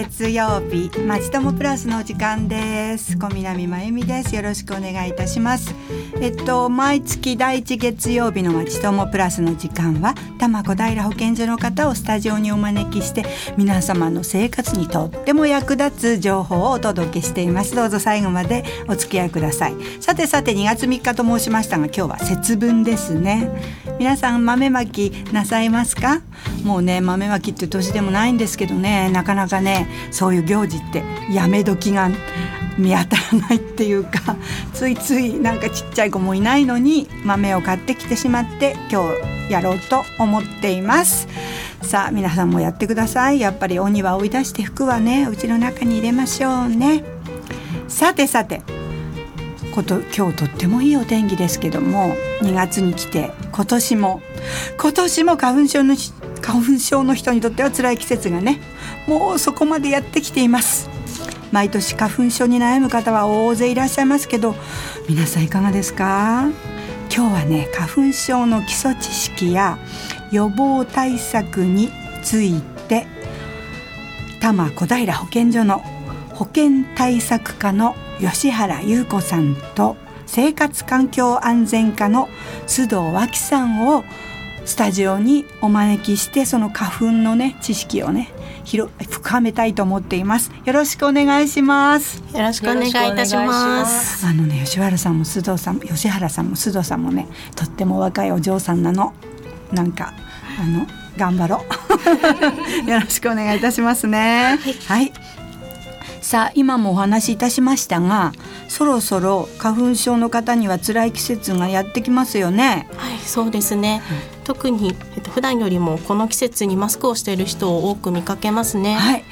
月曜日まちともプラスの時間です。小南真由美です。よろしくお願いいたします。えっと毎月第一月曜日のまちともプラスの時間は多摩小平保健所の方をスタジオにお招きして皆様の生活にとっても役立つ情報をお届けしています。どうぞ最後までお付き合いください。さてさて2月3日と申しましたが今日は節分ですね。皆さん豆まきなさいますか？もうね豆まきって年でもないんですけどねなかなかねそういう行事ってやめ時が見当たらないっていうかついついなんかちっちゃい子もいないのに豆を買ってきてしまって今日やろうと思っています。さあ皆さんもやってください。やっぱり鬼は追い出して服はねうちの中に入れましょうね。さてさてこと今日とってもいいお天気ですけども2月に来て今年も今年も花粉症の花粉症の人にとっては辛い季節がねもうそこまでやってきています。毎年花粉症に悩む方は大勢いらっしゃいますけど皆さんいかがですか？今日はね花粉症の基礎知識や予防対策について多摩小平保健所の保健対策課の吉原優子さんと生活環境安全課の須藤脇さんをスタジオにお招きしてその花粉のね知識をね広深めたいと思っています。よろしくお願いします。よろしくお願いいたします。あのね吉原さんも須藤さん吉原さんも須藤さんもねとっても若いお嬢さんなの。なんかあの頑張ろう。よろしくお願いいたしますね。はい、はい。さあ今もお話しいたしましたがそろそろ花粉症の方には辛い季節がやってきますよね。はいそうですね、うん、特に、えっと、普段よりもこの季節にマスクをしている人を多く見かけますね。はい。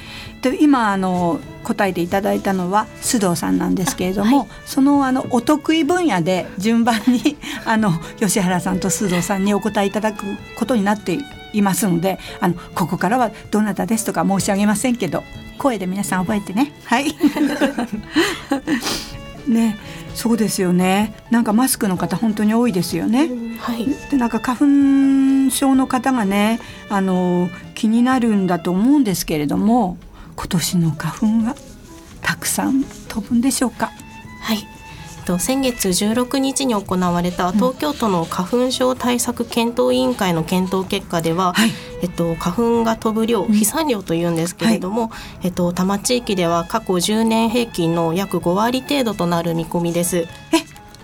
で今あの答えていただいたのは須藤さんなんですけれども、はい、そのあのお得意分野で順番に あの吉原さんと須藤さんにお答えいただくことになっていますのであのここからはどなたですとか申し上げませんけど声で皆さん覚えてね。はい。ねそうですよね。なんかマスクの方本当に多いですよね、うん、はい。でなんか花粉症の方がねあの気になるんだと思うんですけれども今年の花粉はたくさん飛ぶんでしょうか？はいと先月16日に行われた東京都の花粉症対策検討委員会の検討結果では、はい、えっと、花粉が飛ぶ量飛散量というんですけれども、はい、えっと、多摩地域では過去10年平均の約5割程度となる見込みです。え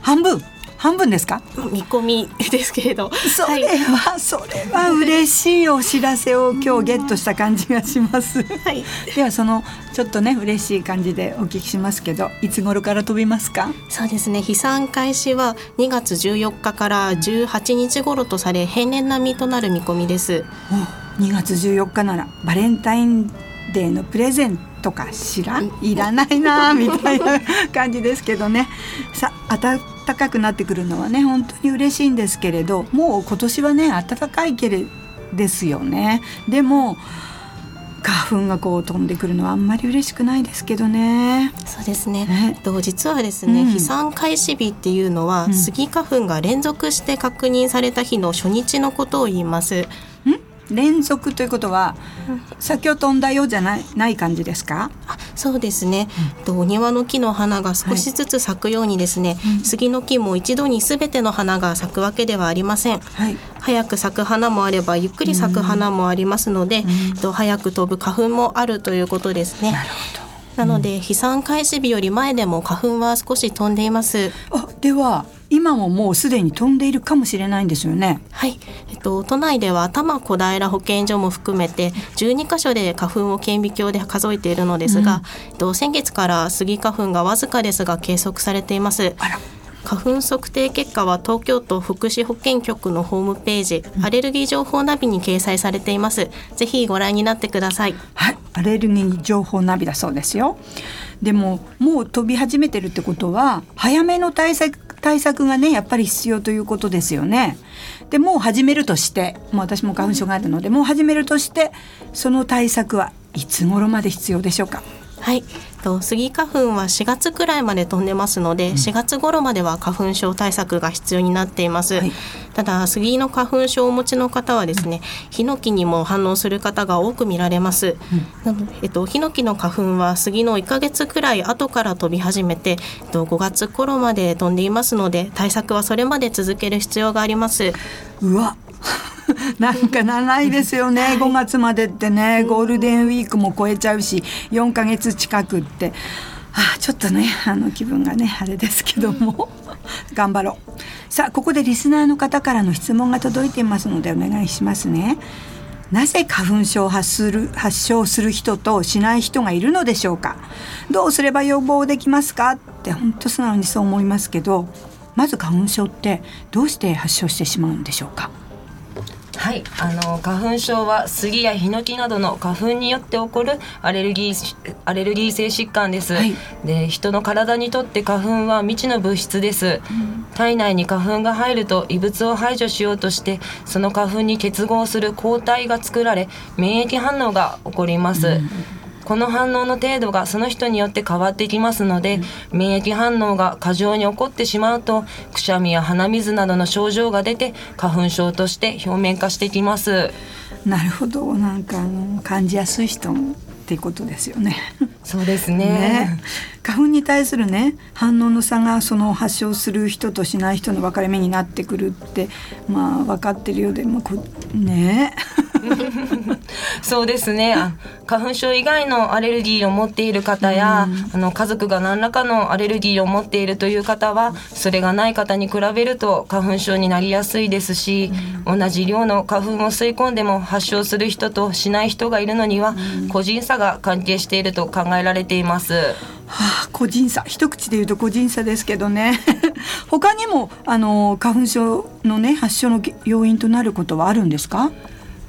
半分？半分ですか？見込みですけれど。それは、はい、それは嬉しいお知らせを今日ゲットした感じがします、はい、ではそのちょっとね嬉しい感じでお聞きしますけどいつ頃から飛びますか？そうですね。飛散開始は2月14日から18日頃とされ平年並みとなる見込みです。2月14日ならバレンタインデーのプレゼントかしらいらないなみたいな感じですけどね さあ暖かくなってくるのはね本当に嬉しいんですけれどもう今年はね暖かいけれですよねでも花粉がこう飛んでくるのはあんまり嬉しくないですけどね。そうですね。ねと実はですね、うん、飛散開始日っていうのは、うん、スギ花粉が連続して確認された日の初日のことを言います。連続ということは、先を飛んだようじゃないない感じですか？あそうですね、うん、とお庭の木の花が少しずつ咲くようにですね、はい、杉の木も一度にすべての花が咲くわけではありません、はい、早く咲く花もあればゆっくり咲く花もありますので、と早く飛ぶ花粉もあるということですね。なるほど。なので、飛散開始日より前でも花粉は少し飛んでいます。あでは今ももうすでに飛んでいるかもしれないんですよね。はい、えっと都内では多摩小平保健所も含めて12箇所で花粉を顕微鏡で数えているのですが、うん、えっと先月からスギ花粉がわずかですが計測されています。花粉測定結果は東京都福祉保健局のホームページ、うん、アレルギー情報ナビに掲載されています。ぜひご覧になってください。はい、アレルギー情報ナビだそうですよ。でももう飛び始めてるってことは早めの対策対策がねやっぱり必要ということですよね。でもう始めるとしてもう私も花粉症があるのでもう始めるとしてその対策はいつ頃まで必要でしょうか？はいとスギ花粉は4月くらいまで飛んでますので、うん、4月頃までは花粉症対策が必要になっています、はい、ただスギの花粉症をお持ちの方はですね、うん、ヒノキにも反応する方が多く見られます、うん、なので、えっと、ヒノキの花粉はスギの1ヶ月くらい後から飛び始めて、えっと、5月頃まで飛んでいますので対策はそれまで続ける必要があります。うわ なんか長いですよね、はい、5月までってね。ゴールデンウィークも超えちゃうし4ヶ月近くって。あちょっとねあの気分がねあれですけども。頑張ろう。さあここでリスナーの方からの質問が届いていますのでお願いしますね。なぜ花粉症を発する発症する人としない人がいるのでしょうか。どうすれば予防できますかって本当素直にそう思いますけどまず花粉症ってどうして発症してしまうんでしょうかはい。あの花粉症は杉やヒノキなどの花粉によって起こるアレルギーアレルギー性疾患です、はい、で人の体にとって花粉は未知の物質です、うん、体内に花粉が入ると異物を排除しようとしてその花粉に結合する抗体が作られ免疫反応が起こります、うんこの反応の程度がその人によって変わってきますので、免疫反応が過剰に起こってしまうとくしゃみや鼻水などの症状が出て花粉症として表面化してきます。なるほど。なんかあの感じやすい人っていうことですよね。そうですね。ね。花粉に対するね反応の差がその発症する人としない人の分かれ目になってくるってまあ分かってるようでもこね。そうですね。花粉症以外のアレルギーを持っている方や、あの家族が何らかのアレルギーを持っているという方はそれがない方に比べると花粉症になりやすいですし、同じ量の花粉を吸い込んでも発症する人としない人がいるのには、個人差が関係していると考えられています。はあ、個人差。一口で言うと個人差ですけどね。他にもあの花粉症のね発症の要因となることはあるんですか？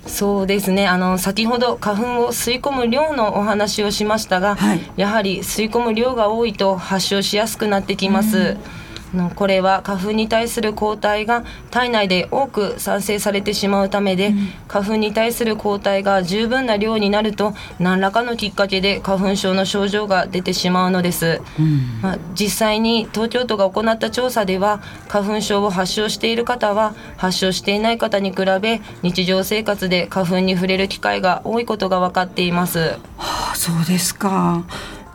そうですね。あの先ほど花粉を吸い込む量のお話をしましたが、はい、やはり吸い込む量が多いと発症しやすくなってきます。うんこれは花粉に対する抗体が体内で多く産生されてしまうためで、うん、花粉に対する抗体が十分な量になると何らかのきっかけで花粉症の症状が出てしまうのです、うん、まあ、実際に東京都が行った調査では花粉症を発症している方は発症していない方に比べ日常生活で花粉に触れる機会が多いことが分かっています。はあ、そうですか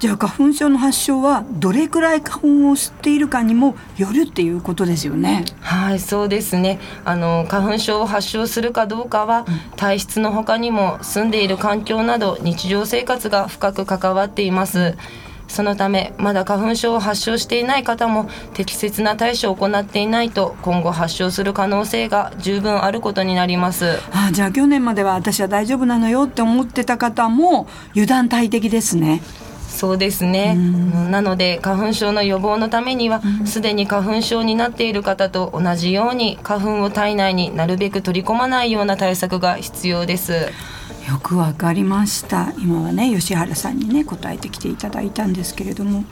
じゃあ花粉症の発症はどれくらい花粉を吸っているかにもよるっていうことですよね。はい、そうですね。あの花粉症を発症するかどうかは、体質の他にも住んでいる環境など日常生活が深く関わっています。そのためまだ花粉症を発症していない方も適切な対処を行っていないと今後発症する可能性が十分あることになりますあじゃあ去年までは私は大丈夫なのよって思ってた方も油断大敵ですねそうですね、なので花粉症の予防のためにはすで、に花粉症になっている方と同じように花粉を体内になるべく取り込まないような対策が必要です。よくわかりました。今はね吉原さんにね答えてきていただいたんですけれども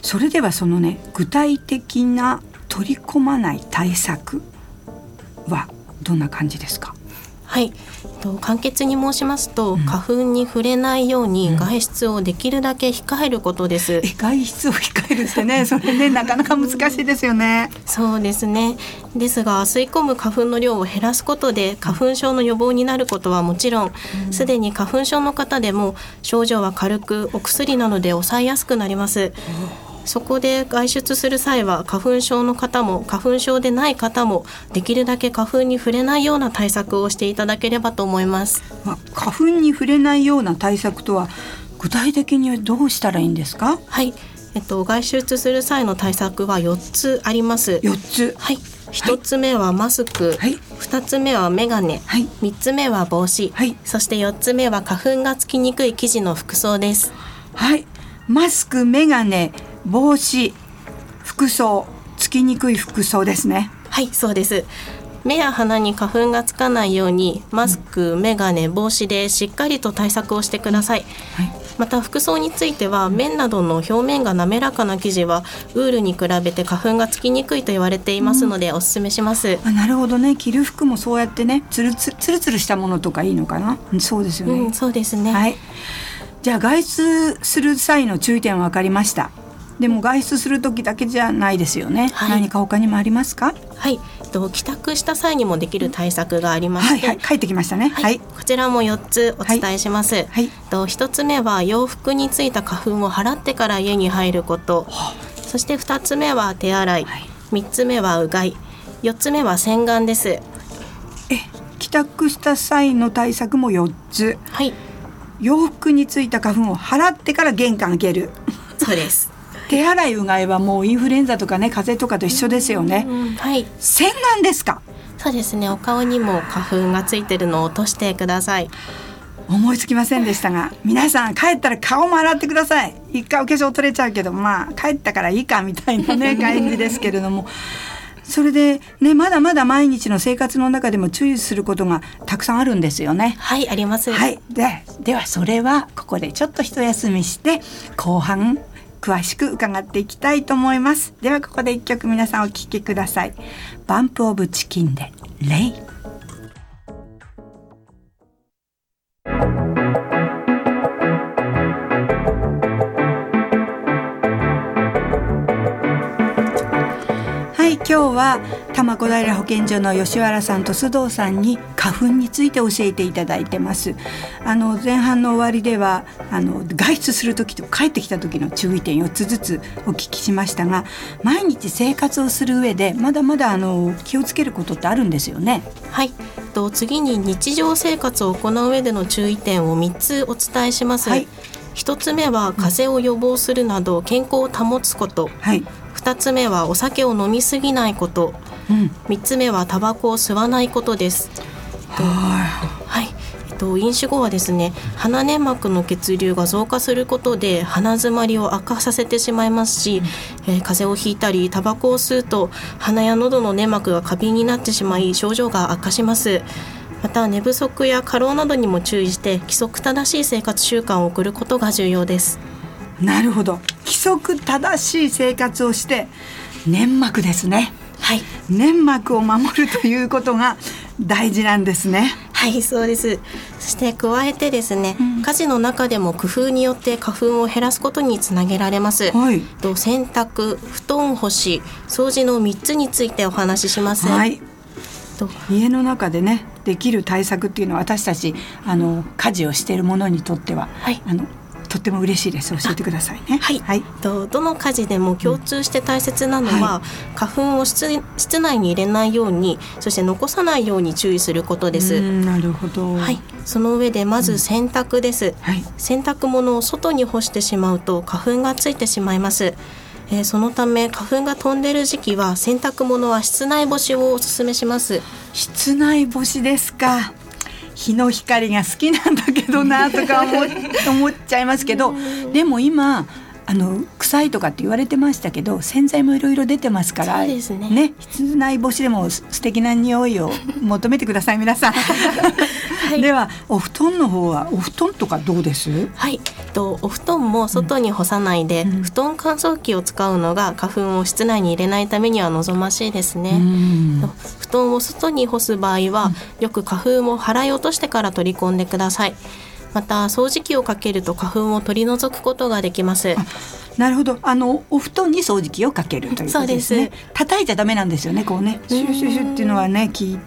それではそのね具体的な取り込まない対策はどんな感じですか？はいと簡潔に申しますと、うん、花粉に触れないように外出をできるだけ控えることです。うん、外出を控えるってね、それねなかなか難しいですよね。そうですね。ですが吸い込む花粉の量を減らすことで花粉症の予防になることはもちろん、す、で、に花粉症の方でも症状は軽くお薬などで抑えやすくなります。そこで外出する際は花粉症の方も花粉症でない方もできるだけ花粉に触れないような対策をしていただければと思います。まあ、花粉に触れないような対策とは具体的にはどうしたらいいんですか？はい。えっと外出する際の対策は4つあります。4つ。はい。一つ目はマスク、はい、つ目はメガネ、はい、つ目は帽子、はい、そして四つ目は花粉がつきにくい生地の服装です。はい、マスク、メガネ、帽子服装つきにくい服装ですね。はいそうです。目や鼻に花粉がつかないようにマスク、メガネ、帽子でしっかりと対策をしてください、はい、また服装については綿などの表面が滑らかな生地はウールに比べて花粉がつきにくいと言われていますので、うん、おすすめします。あなるほどね。着る服もそうやってねつるつるつるしたものとかいいのかな？そうですよね、うん、そうですね。はい。じゃあ外出する際の注意点は分かりましたでも外出する時だけじゃないですよね、はい、何か他にもありますか？はい。と帰宅した際にもできる対策がありまして、はいはい、帰ってきましたね、はい、こちらも4つお伝えします、はい、と1つ目は洋服についた花粉を払ってから家に入ること、そして2つ目は手洗い、はい、3つ目はうがい。4つ目は洗顔です。え帰宅した際の対策も4つ。はい。洋服についた花粉を払ってから玄関開ける。そうです手洗いうがいはもうインフルエンザとかね風邪とかと一緒ですよね、はい。洗顔ですか？そうですね。お顔にも花粉がついてるのを落としてください。思いつきませんでしたが皆さん帰ったら顔も洗ってください。一回お化粧取れちゃうけどまあ帰ったからいいかみたいなね 感じですけれども。それでねまだまだ毎日の生活の中でも注意することがたくさんあるんですよね。はいあります。はい。でではそれはここでちょっと一休みして後半詳しく伺っていきたいと思います。ではここで一曲皆さんお聴きください。バンプオブチキンでレイ。今日は多摩小平保健所の吉原さんと須藤さんに花粉について教えていただいてます。あの前半の終わりではあの外出する時と帰ってきた時の注意点4つずつお聞きしましたが毎日生活をする上でまだまだあの気をつけることってあるんですよね？はい。と次に日常生活を行う上での注意点を3つお伝えします、はい。1つ目は風邪を予防するなど健康を保つこと、はい、2つ目はお酒を飲みすぎないこと、うん、3つ目はタバコを吸わないことです。はい。と、飲酒後はですね鼻粘膜の血流が増加することで鼻づまりを悪化させてしまいますし、うん、えー、風邪をひいたりタバコを吸うと鼻や喉の粘膜が過敏になってしまい症状が悪化します。また寝不足や過労などにも注意して規則正しい生活習慣を送ることが重要です。なるほど規則正しい生活をして粘膜ですね。はい。粘膜を守るということが大事なんですね。はいそうです。そして加えてですね、うん、家事の中でも工夫によって花粉を減らすことにつなげられます、はい、と洗濯布団干し掃除の3つについてお話しします。はい。家の中でねできる対策っていうのは私たちあの家事をしているものにとっては、はい、あのとっても嬉しいです。教えてくださいね。はい、はい、とどの家事でも共通して大切なのは、うんはい、花粉を室室内に入れないようにそして残さないように注意することです。なるほど。はい。その上でまず洗濯です、うんはい、洗濯物を外に干してしまうと花粉がついてしまいます。えー、そのため花粉が飛んでる時期は洗濯物は室内干しをおすすめします。室内干しですか日の光が好きなんだけどなとか思思っちゃいますけどでも今あの臭いとかって言われてましたけど洗剤もいろいろ出てますからね。ね室内干しでも素敵な匂いを求めてください皆さん、はい、ではお布団の方はお布団とかどうです？はい。とお布団も外に干さないで、うん、布団乾燥機を使うのが花粉を室内に入れないためには望ましいですね、布団を外に干す場合は、よく花粉を払い落としてから取り込んでくださいまた掃除機をかけると花粉を取り除くことができます。なるほど。あのお布団に掃除機をかけるということですね。叩いちゃダメなんですよねこうね。シュシュシュっていうのはね聞い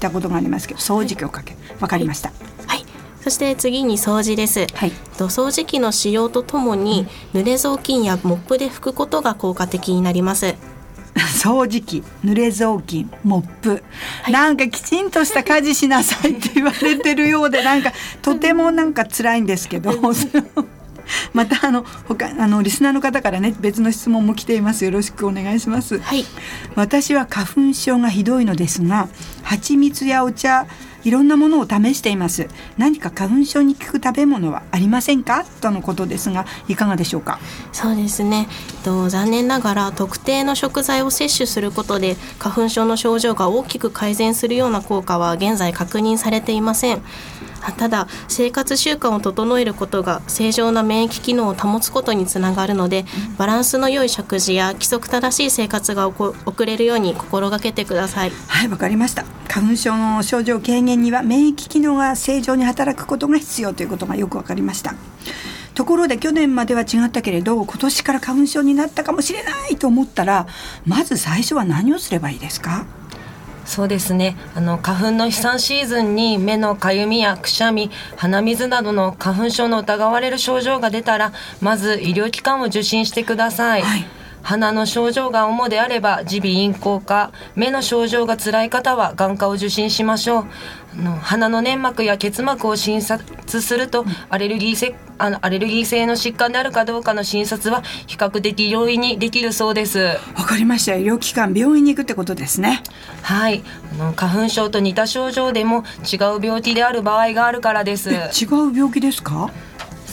たことがありますけど掃除機をかける。わかりました、はい、そして次に掃除です。はい、と掃除機の使用とともに、濡れ雑巾やモップで拭くことが効果的になります。掃除機濡れ雑巾モップ、はい、なんかきちんとした家事しなさいって言われてるようで なんかとてもなんか辛いんですけど。またあの他あのリスナーの方からね別の質問も来ています。よろしくお願いします、はい、私は花粉症がひどいのですが蜂蜜やお茶いろんなものを試しています。何か花粉症に効く食べ物はありませんか？とのことですがいかがでしょうか？そうですね。と残念ながら特定の食材を摂取することで花粉症の症状が大きく改善するような効果は現在確認されていません。ただ生活習慣を整えることが正常な免疫機能を保つことにつながるのでバランスの良い食事や規則正しい生活が送れるように心がけてください。はいわかりました。花粉症の症状軽減には免疫機能が正常に働くことが必要ということがよくわかりました。ところで去年までは違ったけれど今年から花粉症になったかもしれないと思ったらまず最初は何をすればいいですか？そうですね。あの花粉の飛散シーズンに目のかゆみやくしゃみ鼻水などの花粉症の疑われる症状が出たらまず医療機関を受診してください、はい。鼻の症状が主であれば耳鼻咽喉科目の症状が辛い方は眼科を受診しましょう。あの鼻の粘膜や結膜を診察するとアレルギー性あのアレルギー性の疾患であるかどうかの診察は比較的容易にできるそうです。わかりました。医療機関病院に行くってことですね。はい。あの花粉症と似た症状でも違う病気である場合があるからです。違う病気ですか？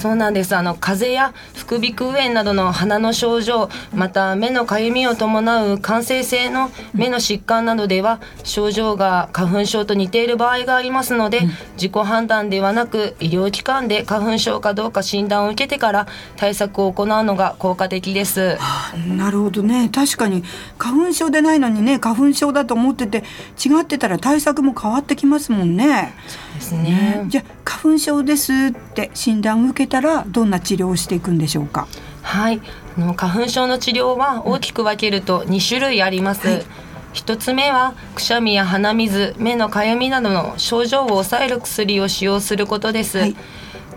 そうなんですあの風邪や副鼻腔炎などの鼻の症状また目のかゆみを伴う感染性の目の疾患などでは症状が花粉症と似ている場合がありますので、自己判断ではなく医療機関で花粉症かどうか診断を受けてから対策を行うのが効果的です。なるほどね確かに花粉症でないのにね花粉症だと思ってて違ってたら対策も変わってきますもんね。ですね、ね、じゃ花粉症ですって診断を受けたらどんな治療をしていくんでしょうか？はい。あの花粉症の治療は大きく分けると2種類あります、はい。1つ目はくしゃみや鼻水目のかゆみなどの症状を抑える薬を使用することです、はい、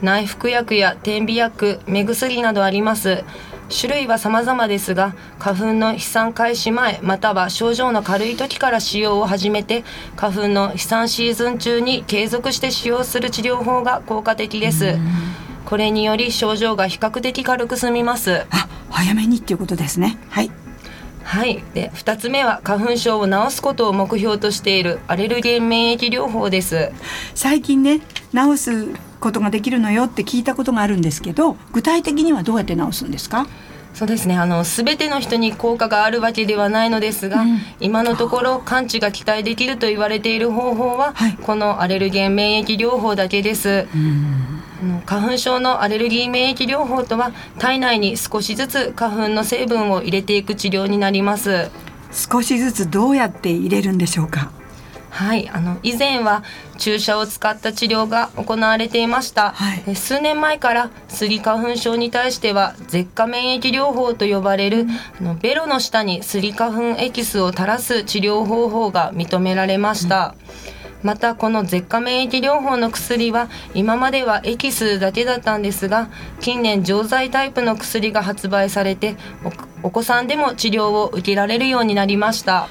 内服薬や点鼻薬目薬などあります種類は様々ですが花粉の飛散開始前または症状の軽い時から使用を始めて花粉の飛散シーズン中に継続して使用する治療法が効果的です。これにより症状が比較的軽く済みます。あ早めにっていうことですね。はい。はい。で2つ目は花粉症を治すことを目標としているアレルゲン免疫療法です。最近ね治すことができるのよって聞いたことがあるんですけど具体的にはどうやって治すんですか？そうですね。あの全ての人に効果があるわけではないのですが、うん、今のところ完治が期待できると言われている方法は、はい、このアレルゲン免疫療法だけです。花粉症のアレルギー免疫療法とは体内に少しずつ花粉の成分を入れていく治療になります。少しずつどうやって入れるんでしょうか？はいあの以前は注射を使った治療が行われていました、はい、数年前からスギ花粉症に対しては舌下免疫療法と呼ばれる、うん、あのベロの下にスギ花粉エキスを垂らす治療方法が認められました、うんまたこの舌下免疫療法の薬は今まではエキスだけだったんですが近年錠剤タイプの薬が発売されてお子さんでも治療を受けられるようになりました。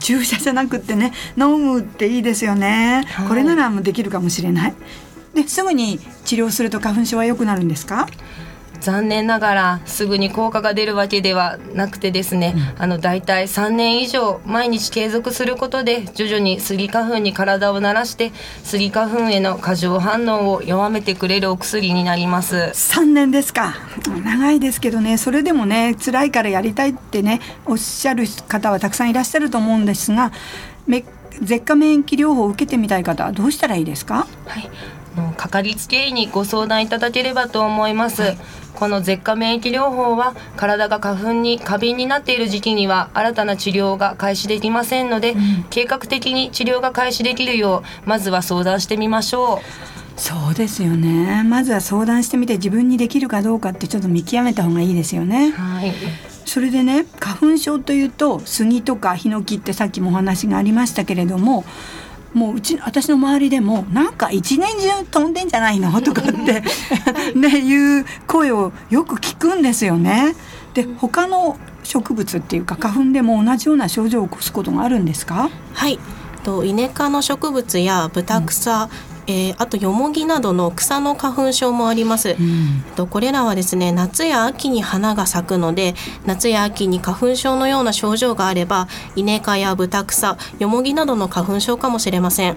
注射じゃなくてね飲むっていいですよね、はい、これならもできるかもしれない。ですぐに治療すると花粉症は良くなるんですか？残念ながらすぐに効果が出るわけではなくてですね、うん、あの大体3年以上毎日継続することで徐々にスギ花粉に体を慣らしてスギ花粉への過剰反応を弱めてくれるお薬になります。3年ですか。長いですけどね。それでもね辛いからやりたいってねおっしゃる方はたくさんいらっしゃると思うんですが舌下免疫療法を受けてみたい方はどうしたらいいですか？はい。かかりつけ医にご相談いただければと思います、はいこの舌下免疫療法は体が花粉に過敏になっている時期には新たな治療が開始できませんので、うん、計画的に治療が開始できるようまずは相談してみましょう。そうですよねまずは相談してみて自分にできるかどうかってちょっと見極めた方がいいですよね。はいそれでね花粉症というと杉とかヒノキってさっきもお話がありましたけれどももううち私の周りでもなんか一年中飛んでんじゃないの？とかって ねいう声をよく聞くんですよね。で他の植物っていうか花粉でも同じような症状を起こすことがあるんですか？はい。とイネ科の植物やブタクサ、えー、あとヨモギなどの草の花粉症もあります、うん、とこれらはですね夏や秋に花が咲くので夏や秋に花粉症のような症状があればイネ科やブタクサヨモギなどの花粉症かもしれません。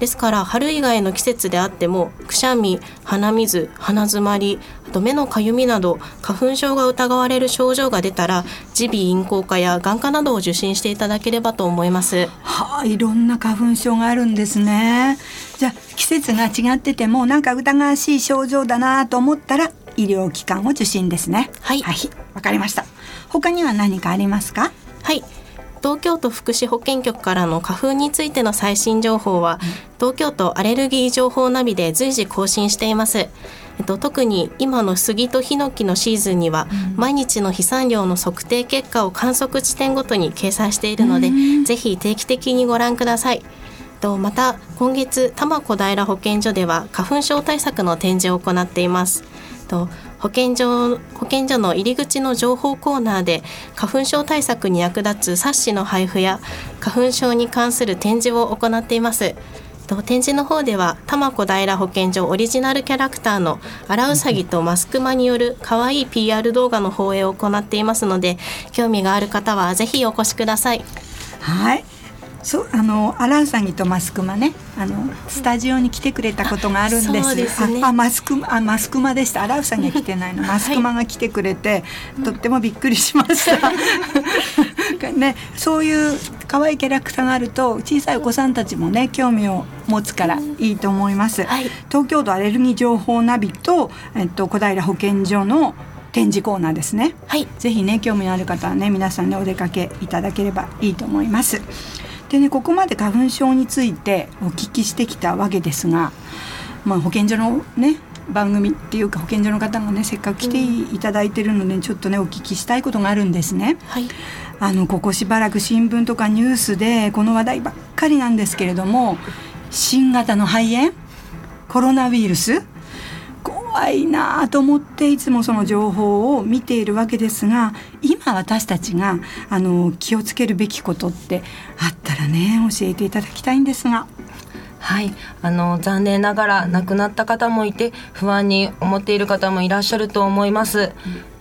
ですから春以外の季節であってもくしゃみ鼻水鼻づまりあと目のかゆみなど花粉症が疑われる症状が出たら耳鼻咽喉科や眼科などを受診していただければと思います。はあいろんな花粉症があるんですねじじゃあ季節が違っててもなんか疑わしい症状だなと思ったら医療機関を受診ですね。はい。はいわかりました。他には何かありますか？はい。東京都福祉保健局からの花粉についての最新情報は、東京都アレルギー情報ナビで随時更新しています。えっと、特に今の杉とヒノキのシーズンには、毎日の飛散量の測定結果を観測地点ごとに掲載しているので、ぜひ定期的にご覧ください。とまた今月多摩小平保健所では花粉症対策の展示を行っています。と保健所保健所の入り口の情報コーナーで花粉症対策に役立つ冊子の配布や花粉症に関する展示を行っています。と展示の方では多摩小平保健所オリジナルキャラクターのアラウサギとマスクマによる可愛い PR 動画の放映を行っていますので興味がある方はぜひお越しください。はいそうあのアラウサギとマスクマねあのスタジオに来てくれたことがあるんです。すねああマスクあマスクマでした。アラウサギは来てないの。マスクマが来てくれて、とってもびっくりしました。ね、そういう可愛いキャラクターがあると小さいお子さんたちもね興味を持つからいいと思います。はい東京都アレルギー情報ナビとえっと小平保健所の展示コーナーですね。はいぜひね興味のある方はね皆さんねお出かけいただければいいと思います。でねここまで花粉症についてお聞きしてきたわけですが、まあ、保健所のね番組っていうか保健所の方がねせっかく来ていただいてるので、ちょっとねお聞きしたいことがあるんですね。はい。あのここしばらく新聞とかニュースでこの話題ばっかりなんですけれども新型の肺炎？コロナウイルス？怖いなあと思っていつもその情報を見ているわけですが今私たちがあの気をつけるべきことってあったらね教えていただきたいんですが。はい、あの残念ながら亡くなった方もいて不安に思っている方もいらっしゃると思います。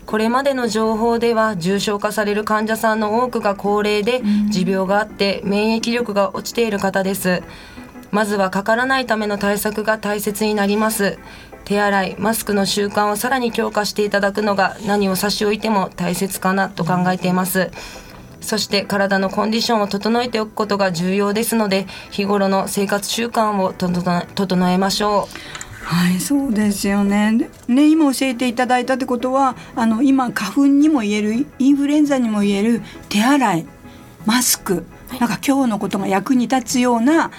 これまでの情報では重症化される患者さんの多くが高齢で持病があって免疫力が落ちている方です。まずはかからないための対策が大切になります。手洗い、マスクの習慣をさらに強化していただくのが何を差し置いても大切かなと考えています。そして体のコンディションを整えておくことが重要ですので日頃の生活習慣を整えましょうはい、そうですよね。でね、今教えていただいたってことは、あの今花粉にも言える、インフルエンザにも言える手洗い、マスク、なんか今日のことが役に立つような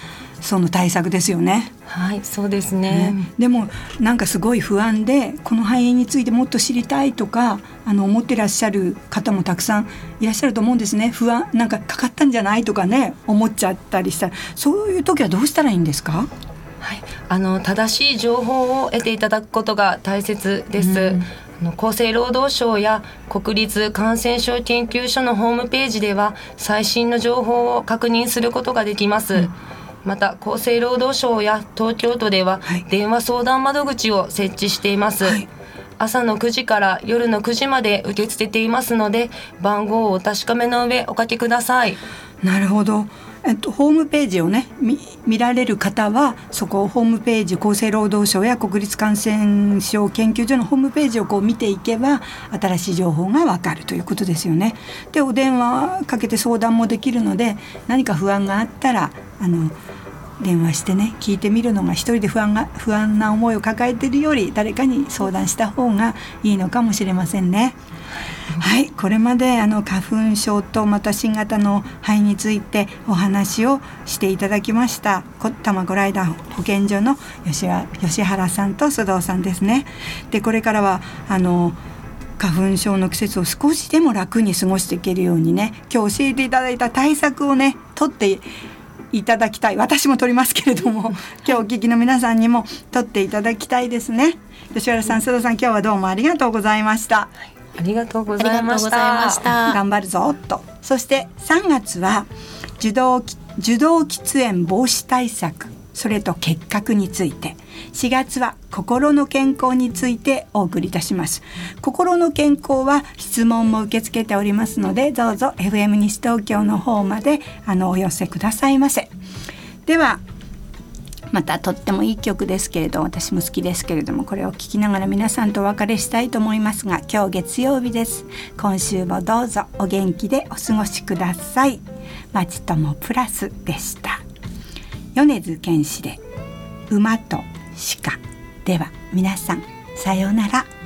その対策ですよね。はいそうですね。ね。でもなんかすごい不安でこの肺炎についてもっと知りたいとかあの思ってらっしゃる方もたくさんいらっしゃると思うんですね。不安なんかかかったんじゃないとかね思っちゃったりした。らそういう時はどうしたらいいんですか？はい、あの正しい情報を得ていただくことが大切です。あの厚生労働省や国立感染症研究所のホームページでは最新の情報を確認することができます。また厚生労働省や東京都でははい電話相談窓口を設置しています。はい朝の9時から夜の9時まで受け付けていますので番号をお確かめの上おかけください。なるほど。えっと、ホームページをね見られる方はそこをホームページ厚生労働省や国立感染症研究所のホームページをこう見ていけば新しい情報がわかるということですよね。でお電話かけて相談もできるので何か不安があったらあの電話してね聞いてみるのが一人で不安が不安な思いを抱えているより誰かに相談した方がいいのかもしれませんね。はい、これまであの花粉症とまた新型の肺についてお話をしていただきました。こ多摩コライダー保健所の吉は吉原さんと須藤さんですね。でこれからはあの花粉症の季節を少しでも楽に過ごしていけるようにね今日教えていただいた対策をね取っていただきたい。私も取りますけれども 今日お聞きの皆さんにも取っていただきたいですね。吉原さん須藤さん今日はどうもありがとうございました。ありがとうごありがとうございました。頑張るぞと。そして3月は受動き受動喫煙防止対策それと結核について4月は心の健康についてお送りいたします。心の健康は質問も受け付けておりますのでどうぞ FM 西東京の方まであのお寄せくださいませ。ではまたとってもいい曲ですけれど私も好きですけれどもこれを聴きながら皆さんとお別れしたいと思いますが今日月曜日です。今週もどうぞお元気でお過ごしください。まちともプラスでした。米津玄師で馬と鹿では皆さんさようなら。